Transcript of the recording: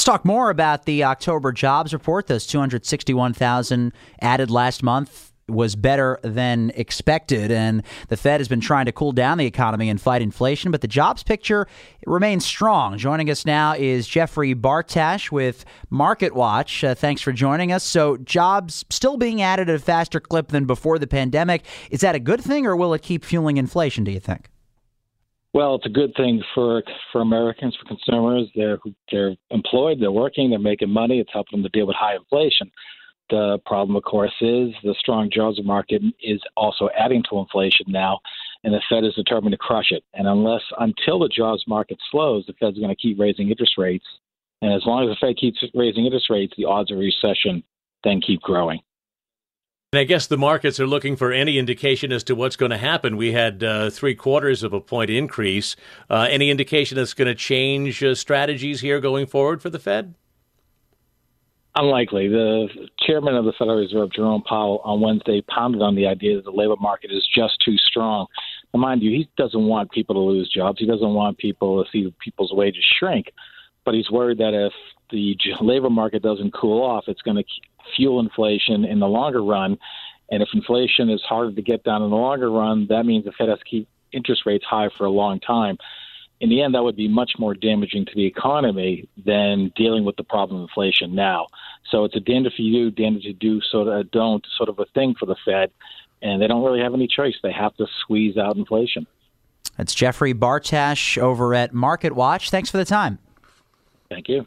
Let's talk more about the October jobs report. Those 261,000 added last month was better than expected, and the Fed has been trying to cool down the economy and fight inflation, but the jobs picture remains strong. Joining us now is Jeffrey Bartash with Market Watch. Uh, thanks for joining us. So, jobs still being added at a faster clip than before the pandemic. Is that a good thing, or will it keep fueling inflation, do you think? Well, it's a good thing for for Americans, for consumers. They're they're employed, they're working, they're making money. It's helping them to deal with high inflation. The problem, of course, is the strong jobs market is also adding to inflation now, and the Fed is determined to crush it. And unless until the jobs market slows, the Fed's going to keep raising interest rates. And as long as the Fed keeps raising interest rates, the odds of recession then keep growing. And I guess the markets are looking for any indication as to what's going to happen. We had uh, three quarters of a point increase. Uh, any indication that's going to change uh, strategies here going forward for the Fed? Unlikely. The chairman of the Federal Reserve, Jerome Powell, on Wednesday pounded on the idea that the labor market is just too strong. Now, mind you, he doesn't want people to lose jobs. He doesn't want people to see people's wages shrink. But he's worried that if the labor market doesn't cool off, it's going to fuel inflation in the longer run. And if inflation is harder to get down in the longer run, that means the Fed has to keep interest rates high for a long time. In the end, that would be much more damaging to the economy than dealing with the problem of inflation now. So it's a damned if you do, damned if you do, sort of don't sort of a thing for the Fed, and they don't really have any choice. They have to squeeze out inflation. That's Jeffrey Bartash over at Market Watch. Thanks for the time. Thank you.